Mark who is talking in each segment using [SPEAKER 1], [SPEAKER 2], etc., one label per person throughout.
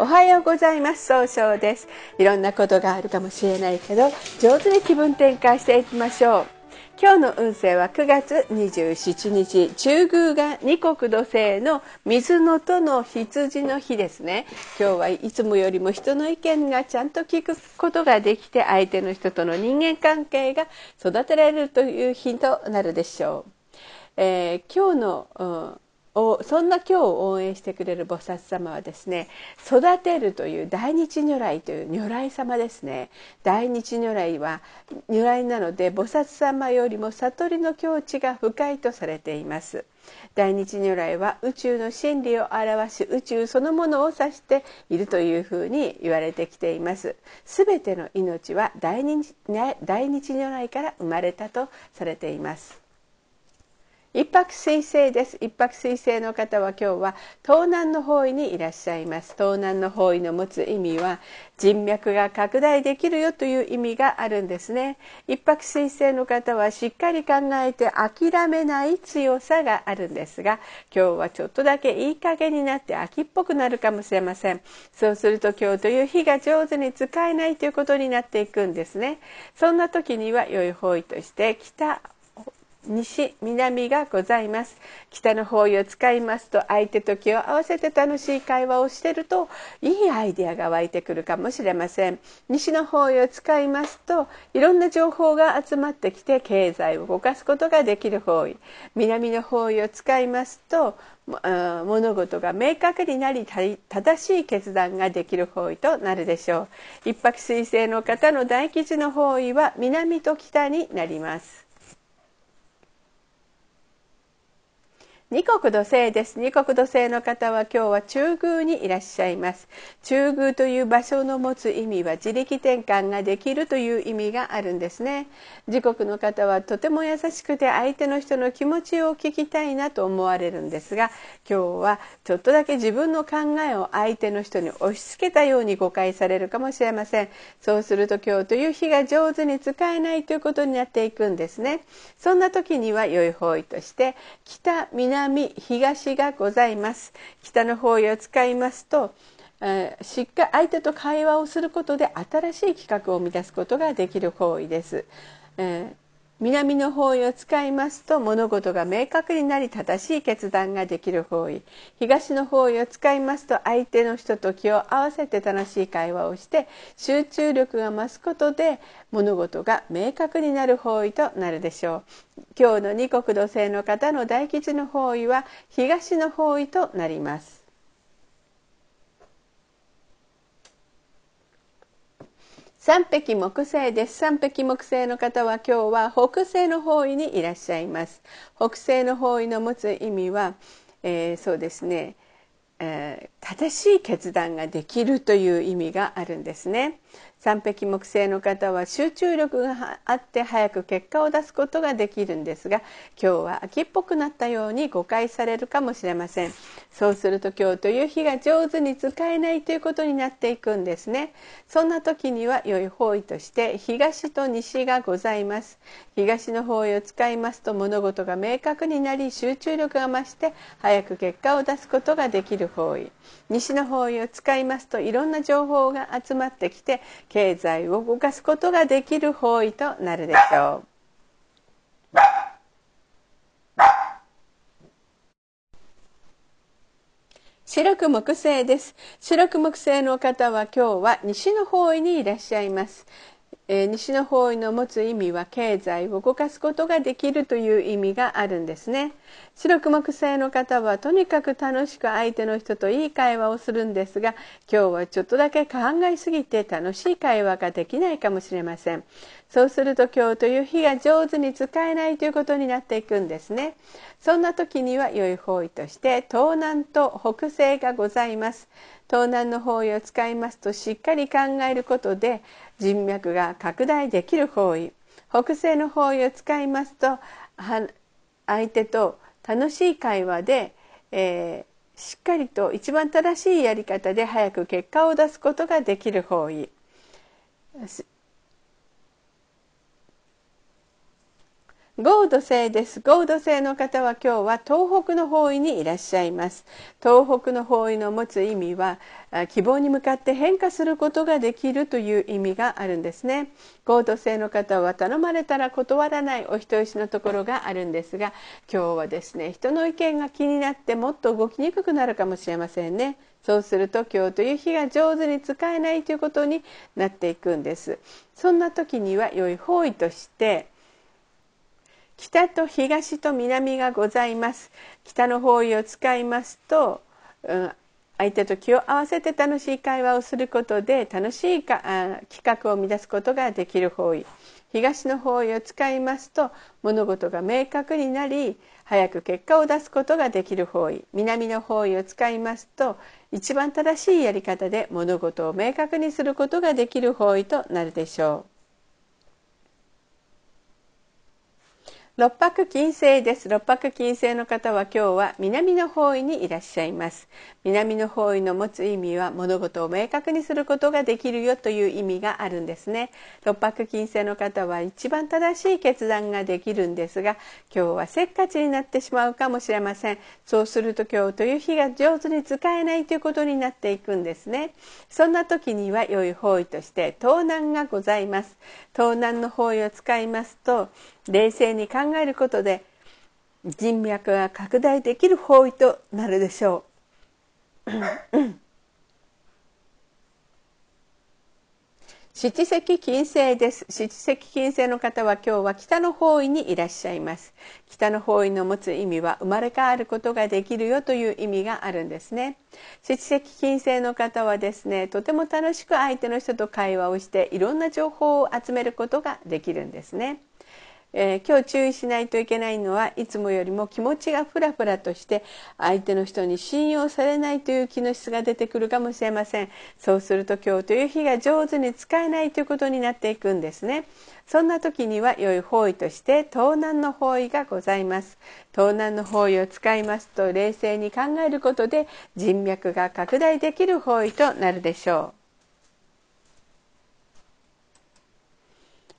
[SPEAKER 1] おはようございます。総称です。いろんなことがあるかもしれないけど上手に気分転換していきましょう。今日の運勢は9月27日中宮が二国土星の水のとの羊の日ですね。今日はいつもよりも人の意見がちゃんと聞くことができて相手の人との人間関係が育てられるという日となるでしょう、えー、今日の、うんそんな今日を応援してくれる菩薩様はですね育てるという大日如来という如来様ですね。大日如来は如来なので菩薩様よりも悟りの境地が深いとされています。大日如来は宇宙の真理を表し宇宙そのものを指しているというふうに言われてきています。すべての命は大日大日如来から生まれたとされています。一泊水星です。一泊水星の方は今日は東南の方位にいらっしゃいます。東南の方位の持つ意味は人脈が拡大できるよという意味があるんですね。一泊水星の方はしっかり考えて諦めない強さがあるんですが今日はちょっとだけいい加減になって秋っぽくなるかもしれません。そうすると今日という日が上手に使えないということになっていくんですね。そんな時には良い方位として北西南がございます。北の方位を使いますと相手と気を合わせて楽しい会話をしてるといいアイデアが湧いてくるかもしれません。西の方位を使いますといろんな情報が集まってきて経済を動かすことができる方位。南の方位を使いますと物事が明確になり正しい決断ができる方位となるでしょう。一泊水星の方の大吉の方位は南と北になります。二国土星です。二国土星の方は今日は中宮にいらっしゃいます。中宮という場所の持つ意味は自力転換ができるという意味があるんですね。自国の方はとても優しくて相手の人の気持ちを聞きたいなと思われるんですが今日はちょっとだけ自分の考えを相手の人に押し付けたように誤解されるかもしれません。そうすると今日という日が上手に使えないということになっていくんですね。そんな時には良い方位として北南南東がございます北の方位を使いますとしっかり相手と会話をすることで新しい企画を生み出すことができる方位です。南の方位を使いますと物事が明確になり正しい決断ができる方位。東の方位を使いますと相手の人と気を合わせて楽しい会話をして集中力が増すことで物事が明確になる方位となるでしょう。今日の二国土星の方の大吉の方位は東の方位となります。三匹木星です。三匹木星の方は今日は北西の方位にいらっしゃいます。北西の方位の持つ意味は、えー、そうですね、えー、正しい決断ができるという意味があるんですね。三匹木星の方は集中力があって早く結果を出すことができるんですが今日は秋っぽくなったように誤解されるかもしれません。そうすると今日という日が上手に使えないということになっていくんですね。そんな時には良い方位として東と西がございます。東の方位を使いますと物事が明確になり集中力が増して早く結果を出すことができる方位。西の方位を使いますといろんな情報が集まってきてて経済を動かすことができる方位となるでしょう。白く木星です。白く木星の方は今日は西の方位にいらっしゃいます。えー、西の方位の持つ意味は経済を動かすことができるという意味があるんですね。白く木星の方はとにかく楽しく相手の人といい会話をするんですが今日はちょっとだけ考えすぎて楽しい会話ができないかもしれません。そうすると今日という日が上手に使えないということになっていくんですね。そんな時には良い方位として東南と北西がございます。東南の方位を使いますとしっかり考えることで人脈が拡大できる方位北西の方位を使いますと相手と楽しい会話で、えー、しっかりと一番正しいやり方で早く結果を出すことができる方位。合土星です。合土星の方は今日は東北の方位にいらっしゃいます。東北の方位の持つ意味は希望に向かって変化することができるという意味があるんですね。合土星の方は頼まれたら断らないお人よしのところがあるんですが、今日はですね、人の意見が気になってもっと動きにくくなるかもしれませんね。そうすると今日という日が上手に使えないということになっていくんです。そんな時には良い方位として北と東と南がございます。北の方位を使いますと、うん、相手と気を合わせて楽しい会話をすることで楽しいかあ企画を生み出すことができる方位。東の方位を使いますと物事が明確になり早く結果を出すことができる方位。南の方位を使いますと一番正しいやり方で物事を明確にすることができる方位となるでしょう。六白金星です。六白金星の方は今日は南の方位にいらっしゃいます。南の方位の持つ意味は物事を明確にすることができるよという意味があるんですね。六白金星の方は一番正しい決断ができるんですが、今日はせっかちになってしまうかもしれません。そうすると今日という日が上手に使えないということになっていくんですね。そんな時には良い方位として東南がございます。東南の方位を使いますと、冷静に考えることで人脈が拡大できる方位となるでしょう。七石金星です。七石金星の方は今日は北の方位にいらっしゃいます。北の方位の持つ意味は生まれ変わることができるよという意味があるんですね。七石金星の方はですね、とても楽しく相手の人と会話をしていろんな情報を集めることができるんですね。えー、今日注意しないといけないのはいつもよりも気持ちがフラフラとして相手の人に信用されないという気の質が出てくるかもしれません。そうすると今日という日が上手に使えないということになっていくんですね。そんな時には良い方位として東南の方位がございます。東南の方位を使いますと冷静に考えることで人脈が拡大できる方位となるでしょう。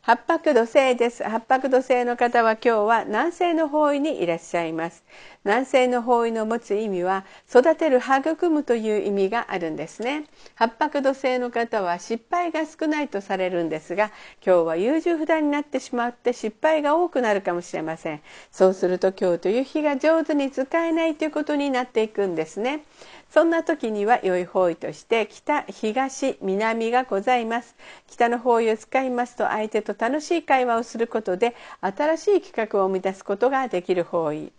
[SPEAKER 1] 八白土星です。八白土星の方は今日は南西の方位にいらっしゃいます。南西の方位の持つ意味は育てる育むという意味があるんですね。八白土星の方は失敗が少ないとされるんですが、今日は優柔不断になってしまって失敗が多くなるかもしれません。そうすると今日という日が上手に使えないということになっていくんですね。そんな時には良い方位として北、東、南がございます。北の方位を使いますと相手と楽しい会話をすることで新しい企画を生み出すことができる方位。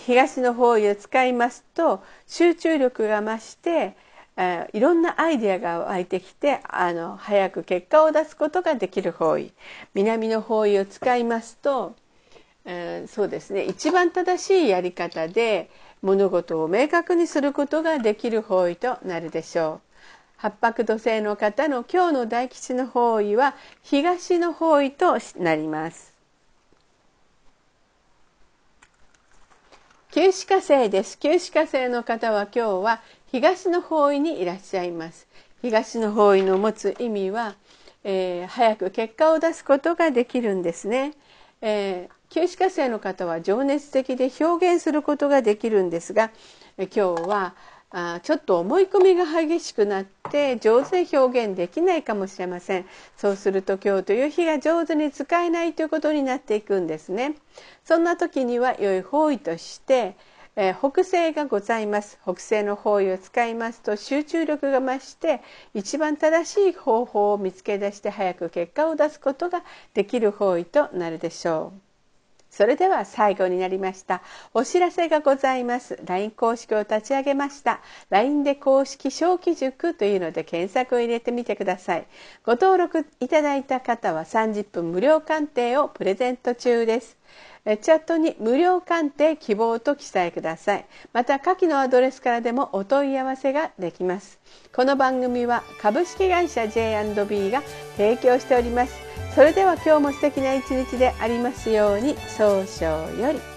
[SPEAKER 1] 東の方位を使いますと集中力が増していろんなアイデアが湧いてきてあの早く結果を出すことができる方位南の方位を使いますと、えー、そうですね一番正しいやり方で物事を明確にすることができる方位となるでしょう。八白土星の方の今日の大吉の方位は東の方位となります。九死火星です。九死火星の方は今日は東の方位にいらっしゃいます。東の方位の持つ意味は、えー、早く結果を出すことができるんですね。えー、九死火星の方は情熱的で表現することができるんですが今日はあちょっと思い込みが激しくなって上手に表現できないかもしれません。そうすると今日という日が上手に使えないということになっていくんですね。そんな時には良い方位としてえー、北西がございます。北西の方位を使いますと集中力が増して一番正しい方法を見つけ出して早く結果を出すことができる方位となるでしょう。それでは最後になりました。お知らせがございます。LINE 公式を立ち上げました。LINE で公式小規塾というので検索を入れてみてください。ご登録いただいた方は30分無料鑑定をプレゼント中です。チャットに無料鑑定希望と記載ください。また下記のアドレスからでもお問い合わせができます。この番組は株式会社 J&B が提供しております。それでは今日も素敵な一日でありますように早々より。